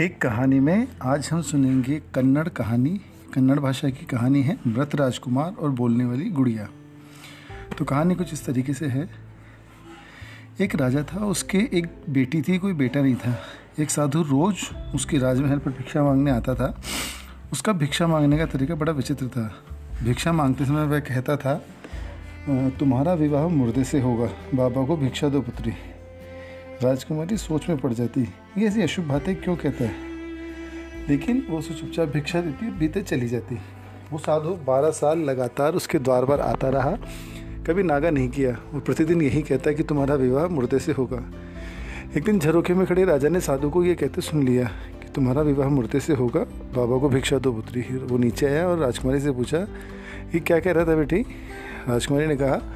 एक कहानी में आज हम सुनेंगे कन्नड़ कहानी। कन्नड़ भाषा की कहानी है व्रत राजकुमार और बोलने वाली गुड़िया। तो कहानी कुछ इस तरीके से है। एक राजा था, उसके एक बेटी थी, कोई बेटा नहीं था। एक साधु रोज उसके राजमहल पर भिक्षा मांगने आता था। उसका भिक्षा मांगने का तरीका बड़ा विचित्र था। भिक्षा मांगते समय वह कहता था तुम्हारा विवाह मुर्दे से होगा, बाबा को भिक्षा दो पुत्री। राजकुमारी सोच में पड़ जाती। ये ऐसी अशुभ बातें क्यों कहता है? लेकिन वो उसे चुपचाप भिक्षा देती बीते चली जाती। वो साधु बारह साल लगातार उसके द्वार पर आता रहा। कभी नागा नहीं किया। वो प्रतिदिन यही कहता कि तुम्हारा विवाह मुर्दे से होगा। एक दिन झरोखे में खड़े राजा ने साधु को ये कहते सुन लिया कि तुम्हारा विवाह मुर्दे से होगा। बाबा को भिक्षा दो पुत्री। वो नीचे आया और राजकुमारी से पूछा, ये क्या कह रहा था बेटी? राजकुमारी ने कहा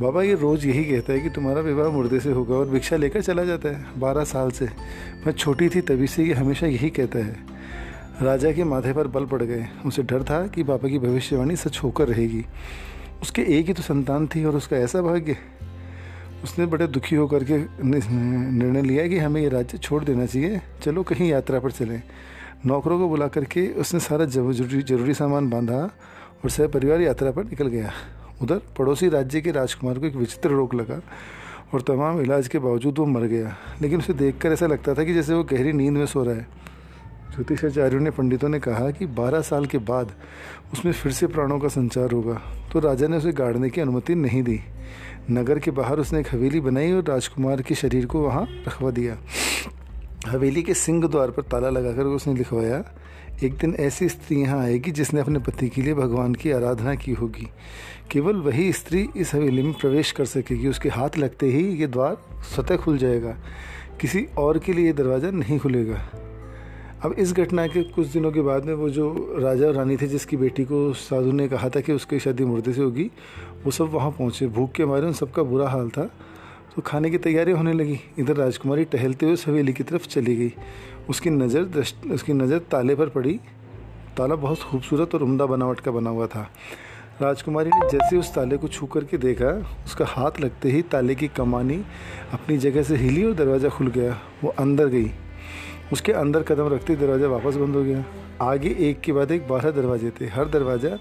बाबा, ये रोज़ यही कहता है कि तुम्हारा विवाह मुर्दे से होगा और भिक्षा लेकर चला जाता है, बारह साल से। मैं छोटी थी तभी से ये हमेशा यही कहता है। राजा के माथे पर बल पड़ गए। उसे डर था कि पापा की भविष्यवाणी सच होकर रहेगी। उसके एक ही तो संतान थी और उसका ऐसा भाग्य। उसने बड़े दुखी होकर के निर्णय लिया कि हमें ये राज्य छोड़ देना चाहिए। चलो कहीं यात्रा पर चलें। नौकरों को बुला करके उसने सारा ज़रूरी ज़रूरी सामान बांधा और सह परिवार यात्रा पर निकल गया। उधर पड़ोसी राज्य के राजकुमार को एक विचित्र रोग लगा और तमाम इलाज के बावजूद वो मर गया। लेकिन उसे देखकर ऐसा लगता था कि जैसे वो गहरी नींद में सो रहा है। ज्योतिषाचार्यों ने पंडितों ने कहा कि 12 साल के बाद उसमें फिर से प्राणों का संचार होगा तो राजा ने उसे गाड़ने की अनुमति नहीं दी। नगर के बाहर उसने एक हवेली बनाई और राजकुमार के शरीर को वहाँ रखवा दिया। हवेली के सिंह द्वार पर ताला लगाकर उसने लिखवाया, एक दिन ऐसी स्त्री यहाँ आएगी जिसने अपने पति के लिए भगवान की आराधना की होगी। केवल वही स्त्री इस हवेली में प्रवेश कर सकेगी। उसके हाथ लगते ही ये द्वार स्वतः खुल जाएगा। किसी और के लिए ये दरवाज़ा नहीं खुलेगा। अब इस घटना के कुछ दिनों के बाद में वो जो राजा और रानी थे, जिसकी बेटी को साधु ने कहा था कि उसकी शादी मुर्दे से होगी, वो सब वहाँ पहुँचे। भूख के मारे उन सबका बुरा हाल था। तो खाने की तैयारी होने लगी। इधर राजकुमारी टहलते हुए उस हवेली की तरफ़ चली गई। उसकी नज़र उसकी नज़र ताले पर पड़ी। ताला बहुत खूबसूरत और उम्दा बनावट का बना हुआ था। राजकुमारी ने जैसे उस ताले को छू करके देखा, उसका हाथ लगते ही ताले की कमानी अपनी जगह से हिली और दरवाज़ा खुल गया। वो अंदर गई। उसके अंदर कदम रखते दरवाज़ा वापस बंद हो गया। आगे एक के बाद एक बारह दरवाजे थे। हर दरवाज़ा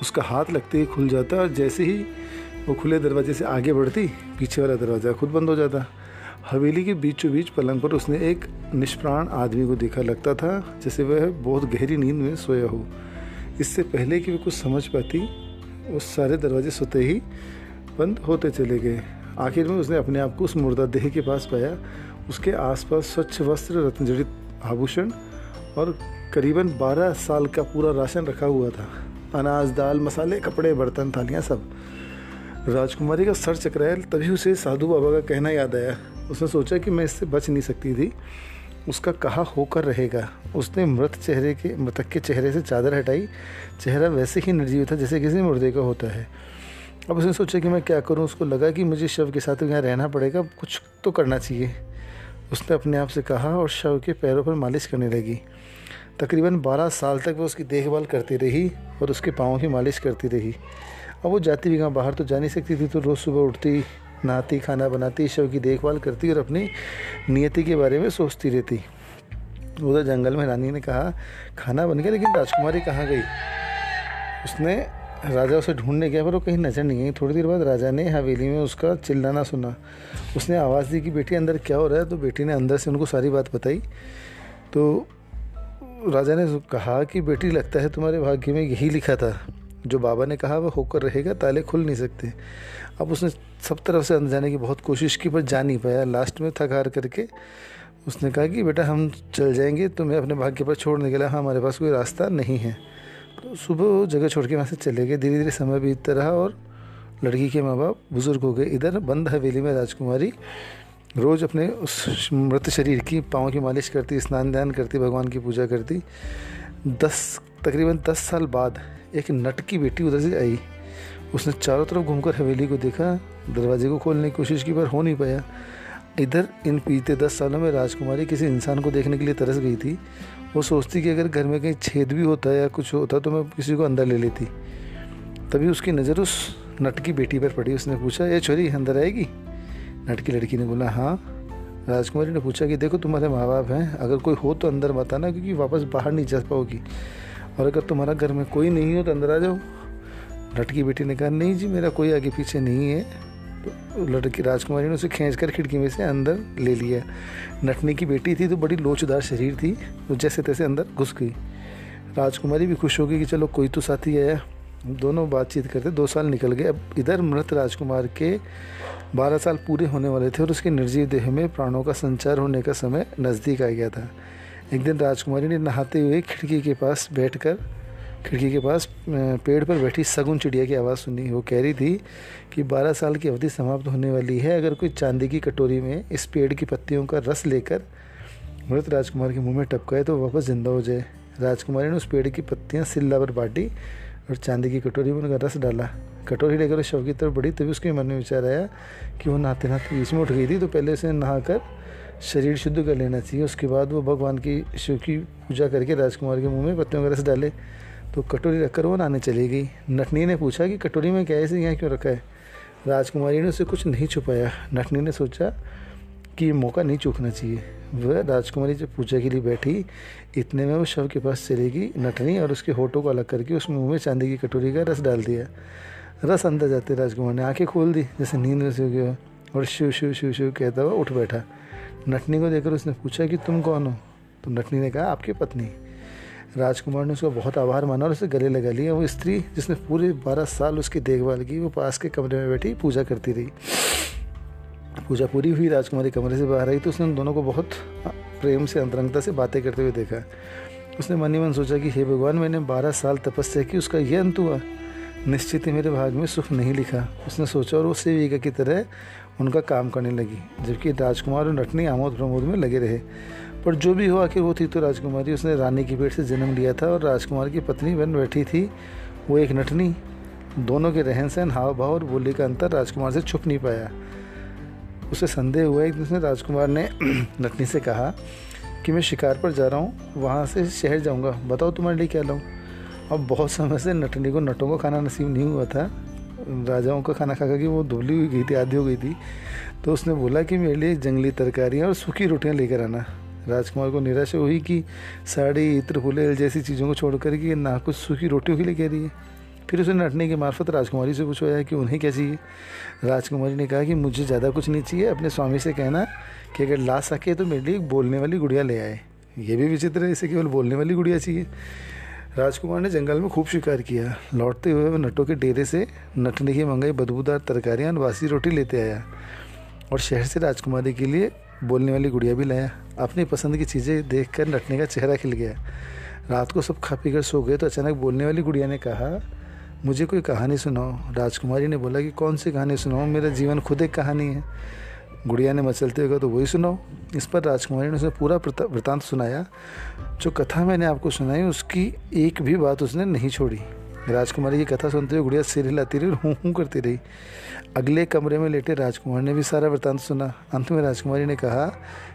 उसका हाथ लगते ही खुल जाता और जैसे ही वो खुले दरवाजे से आगे बढ़ती, पीछे वाला दरवाज़ा खुद बंद हो जाता। हवेली के बीचों बीच पलंग पर उसने एक निष्प्राण आदमी को देखा, लगता था जैसे वह बहुत गहरी नींद में सोया हो। इससे पहले कि वह कुछ समझ पाती, वो सारे दरवाजे सोते ही बंद होते चले गए। आखिर में उसने अपने आप को उस मुर्दा देह के पास पाया। उसके आसपास स्वच्छ वस्त्र, रत्नजड़ित आभूषण और करीबन 12 साल का पूरा राशन रखा हुआ था। अनाज, दाल, मसाले, कपड़े, बर्तन, थालियाँ सब। राजकुमारी का सर चकराया, तभी उसे साधु बाबा का कहना याद आया। उसने सोचा कि मैं इससे बच नहीं सकती थी। उसका कहा, होकर रहेगा। उसने मृत चेहरे के, मृतक के चेहरे से चादर हटाई। चेहरा वैसे ही निर्जीव था जैसे किसी मुर्दे का होता है। अब उसने सोचा कि मैं क्या करूँ? उसको लगा कि मुझे शव के साथ यहाँ रहना पड़ेगा। कुछ तो करना चाहिए। उसने अपने आप से कहा और शव के पैरों पर मालिश करने लगी। तकरीबन बारह साल तक वह उसकी देखभाल करती रही और उसके पाँव की मालिश करती रही। अब वो जाती भी कहाँ? बाहर तो जा नहीं सकती थी तो रोज़ सुबह उठती, नहाती, खाना बनाती, शव की देखभाल करती और अपनी नियति के बारे में सोचती रहती। उधर जंगल में रानी ने कहा, खाना बन गया लेकिन राजकुमारी कहाँ गई? उसने राजा उसे ढूँढने गया, पर वो कहीं नज़र नहीं आई। थोड़ी देर बाद राजा ने हवेली में उसका चिल्लाना सुना। उसने आवाज़ दी कि, बेटी, अंदर क्या हो रहा है? तो बेटी ने अंदर से उनको सारी बात बताई। तो राजा ने कहा कि, बेटी, लगता है तुम्हारे भाग्य में यही लिखा था। जो बाबा ने कहा, वह होकर रहेगा, ताले खुल नहीं सकते। अब उसने सब तरफ़ से अंदर जाने की बहुत कोशिश की, पर जा नहीं पाया। लास्ट में थक हार करके उसने कहा कि, बेटा, हम चल जाएँगे, तुम्हें अपने भाग्य पर छोड़ने के लिए। हाँ हमारे पास कोई रास्ता नहीं है। तो सुबह वो जगह छोड़ के वहाँ से चले गए। धीरे धीरे समय बीतता रहा और लड़की के माँ बाप बुज़ुर्ग हो गए। इधर बंद हवेली में राजकुमारी रोज़ अपने उस मृत शरीर की पाँव की मालिश करती स्नान ध्यान करती, भगवान की पूजा करती। दस, तकरीबन दस साल बाद एक नट की बेटी उधर से आई। उसने चारों तरफ़ घूमकर हवेली को देखा। दरवाजे को खोलने की कोशिश की, पर हो नहीं पाया। इधर इन बीते दस सालों में राजकुमारी किसी इंसान को देखने के लिए तरस गई थी। वो सोचती कि अगर घर में कहीं छेद भी होता या कुछ होता तो मैं किसी को अंदर ले लेती। तभी उसकी नज़र उस नट की बेटी पर पड़ी। उसने पूछा ये छोरी, अंदर आएगी? नट की लड़की ने बोला हाँ। राजकुमारी ने पूछा कि, देखो, तुम्हारे माँ बाप हैं। अगर कोई हो तो अंदर बताना क्योंकि वापस बाहर नहीं जा पाओगी। और अगर तुम्हारा घर में कोई नहीं हो तो अंदर आ जाओ। लड़की बेटी ने कहा, नहीं जी, मेरा कोई आगे पीछे नहीं है। तो लड़की राजकुमारी ने उसे खींच कर खिड़की में से अंदर ले लिया। नटनी की बेटी थी तो बड़ी लोचदार शरीर थी, वो जैसे तैसे अंदर घुस गई। राजकुमारी भी खुश हो गई कि चलो कोई तो साथी आया। दोनों बातचीत करते, दो साल निकल गए। अब इधर मृत राजकुमार के बारह साल पूरे होने वाले थे और उसके निर्जीव देह में प्राणों का संचार होने का समय नज़दीक आ गया था। एक दिन राजकुमारी ने नहाते हुए खिड़की के पास बैठकर, खिड़की के पास पेड़ पर बैठी सगुन चिड़िया की आवाज़ सुनी। वो कह रही थी कि बारह साल की अवधि समाप्त होने वाली है, अगर कोई चांदी की कटोरी में इस पेड़ की पत्तियों का रस लेकर मृत राजकुमार के मुँह में टपकाए तो वापस ज़िंदा हो जाए। राजकुमारी ने उस पेड़ की पत्तियाँ सिल्ला पर बांटी और चांदी की कटोरी में उनका रस डाला। कटोरी लेकर शव की तरफ़ बढ़ी, तभी उसके मन में विचार आया कि वो नहाते नहाते बीच में उठ गई थी तो पहले उसे नहाकर शरीर शुद्ध कर लेना चाहिए। उसके बाद वो भगवान की, शिव की पूजा करके राजकुमार के मुँह में पत्तियों का रस डाले। तो कटोरी रखकर वो नहाने चली गई। नटनी ने पूछा कि कटोरी में क्या ऐसे यहाँ क्यों रखा है? राजकुमारी ने उसे कुछ नहीं छुपाया। नटनी ने सोचा कि ये मौका नहीं चूकना चाहिए। वह राजकुमारी जब पूजा के लिए बैठी। इतने में वो शव के पास चलेगी नटनी और उसके होठों को अलग करके उस मुँह में चांदी की कटोरी का रस डाल दिया। रस अंदर जाते राजकुमार ने आँखें खोल दी, जैसे नींद में से गया और शिव शिव शिव शिव कहता हुआ उठ बैठा। नटनी को देखकर उसने पूछा कि तुम कौन हो? तो नटनी ने कहा, आपकी पत्नी। राजकुमार ने उसका बहुत आभार माना और उसे गले लगा लिया वो स्त्री जिसने पूरे बारह साल उसकी देखभाल की, वो पास के कमरे में बैठी पूजा करती रही। पूजा पूरी हुई, राजकुमारी कमरे से बाहर आई तो उसने उन दोनों को बहुत प्रेम से, अंतरंगता से बातें करते हुए देखा। उसने मन ही मन सोचा कि, हे भगवान, मैंने बारह साल तपस्या की, उसका यह अंत हुआ। निश्चित ही मेरे भाग में सुख नहीं लिखा। उसने सोचा और वो सेविका की तरह उनका काम करने लगी, जबकि राजकुमार और नटनी आमोद प्रमोद में लगे रहे। पर जो भी हो आखिर वो थी तो राजकुमारी उसने रानी की पेट से जन्म लिया था और राजकुमार की पत्नी बन बैठी थी। वो एक नटनी, दोनों के रहन सहन हाव भाव और बोली का अंतर राजकुमार से छुप नहीं पाया। उसे संदेह हुआ एक दूसरे राजकुमार ने नटनी से कहा कि मैं शिकार पर जा रहा हूँ, वहाँ से शहर जाऊँगा। बताओ तुम्हारे लिए क्या लाऊँ? अब बहुत समय से नटनी को नटों को खाना नसीब नहीं हुआ था। राजाओं का खाना खा खा कि वो धुबली हुई गई थी, आधी हो गई थी। तो उसने बोला कि मेरे लिए जंगली तरकारियाँ और सूखी रोटियाँ लेकर आना। राजकुमार को निराशा हुई कि साड़ी, इत्र फुले जैसी चीज़ों को छोड़ कर कि ना कुछ सूखी रोटियों के लिए कह रही है। फिर उसने नटने के मार्फत राजकुमारी से पूछवाया कि उन्हें क्या चाहिए? राजकुमारी ने कहा कि, मुझे ज़्यादा कुछ नहीं चाहिए। अपने स्वामी से कहना कि अगर ला सके तो मेरे लिए बोलने वाली गुड़िया ले आए। ये भी विचित्र है, इसे केवल बोलने वाली गुड़िया चाहिए। राजकुमार ने जंगल में खूब शिकार किया। लौटते हुए वह नटों के डेरे से नटने की मंगाई बदबूदार तरकारियाँ और बासी रोटी लेते आया और शहर से राजकुमारी के लिए बोलने वाली गुड़िया भी लाया। अपनी पसंद की चीज़ें देखकर नटने का चेहरा खिल गया। रात को सब खा पी कर सो गए तो अचानक बोलने वाली गुड़िया ने कहा, मुझे कोई कहानी सुनाओ। राजकुमारी ने बोला कि, कौन सी कहानी सुनाओ मेरा जीवन खुद एक कहानी है। गुड़िया ने मचलते हुए कहा तो वही सुनाओ। इस पर राजकुमारी ने उसे पूरा वृतांत सुनाया। जो कथा मैंने आपको सुनाई, उसकी एक भी बात उसने नहीं छोड़ी। राजकुमारी की कथा सुनते हुए गुड़िया सिर हिलाती रही और हूँ हूँ करती रही। अगले कमरे में लेटे राजकुमार ने भी सारा वृतांत सुना। अंत में राजकुमारी ने कहा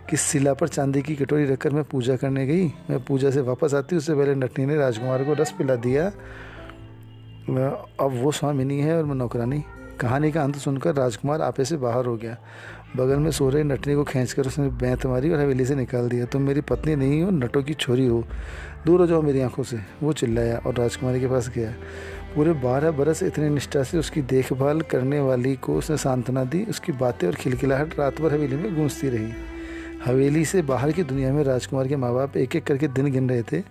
कि शिला पर चांदी की कटोरी रखकर मैं पूजा करने गई। मैं पूजा से वापस आती उससे पहले नटनी ने राजकुमार को रस पिला दिया। अब वो स्वामिनी है और मैं नौकरानी। कहानी का अंत सुनकर राजकुमार आपे से बाहर हो गया। बगल में सो रहे नटनी को खींच कर उसने बैंत मारी और हवेली से निकाल दिया। तुम मेरी पत्नी नहीं हो, नटों की छोरी हो। दूर हो जाओ मेरी आँखों से। वो चिल्लाया और राजकुमारी के पास गया। पूरे बारह बरस इतनी निष्ठा से उसकी देखभाल करने वाली को उसने सांत्वना दी, उसकी बातें और खिलखिलाहट रात भर हवेली में गूंजती रही। हवेली से बाहर की दुनिया में राजकुमार के माँ बाप एक एक करके दिन गिन रहे थे।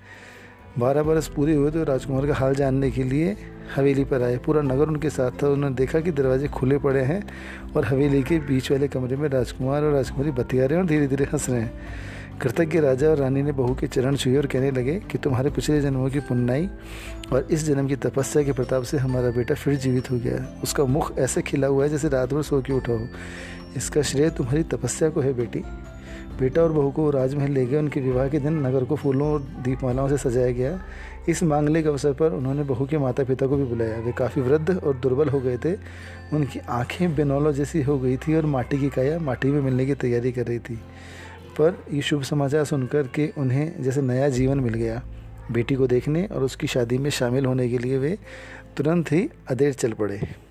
बारह बरस पूरे हुए तो राजकुमार का हाल जानने के लिए हवेली पर आए। पूरा नगर उनके साथ था। उन्होंने देखा कि दरवाजे खुले पड़े हैं और हवेली के बीच वाले कमरे में राजकुमार और राजकुमारी बतिया रहे हैं और धीरे धीरे हंस रहे हैं। कृतज्ञ राजा और रानी ने बहू के चरण छुए और कहने लगे कि तुम्हारे पिछले जन्मों की पुन्नाई और इस जन्म की तपस्या के प्रताप से हमारा बेटा फिर जीवित हो गया। उसका मुख ऐसे खिला हुआ है जैसे रात भर सो के उठा हो। इसका श्रेय तुम्हारी तपस्या को है बेटी। बेटा और बहू को राजमहल ले गए। उनके विवाह के दिन नगर को फूलों और दीपमालाओं से सजाया गया। इस मांगलिक अवसर पर उन्होंने बहू के माता पिता को भी बुलाया। वे काफ़ी वृद्ध और दुर्बल हो गए थे। उनकी आँखें बेनौलों जैसी हो गई थी और माटी की काया माटी में मिलने की तैयारी कर रही थी। पर ये शुभ समाचार सुनकर के उन्हें जैसे नया जीवन मिल गया। बेटी को देखने और उसकी शादी में शामिल होने के लिए वे तुरंत ही अदेर चल पड़े।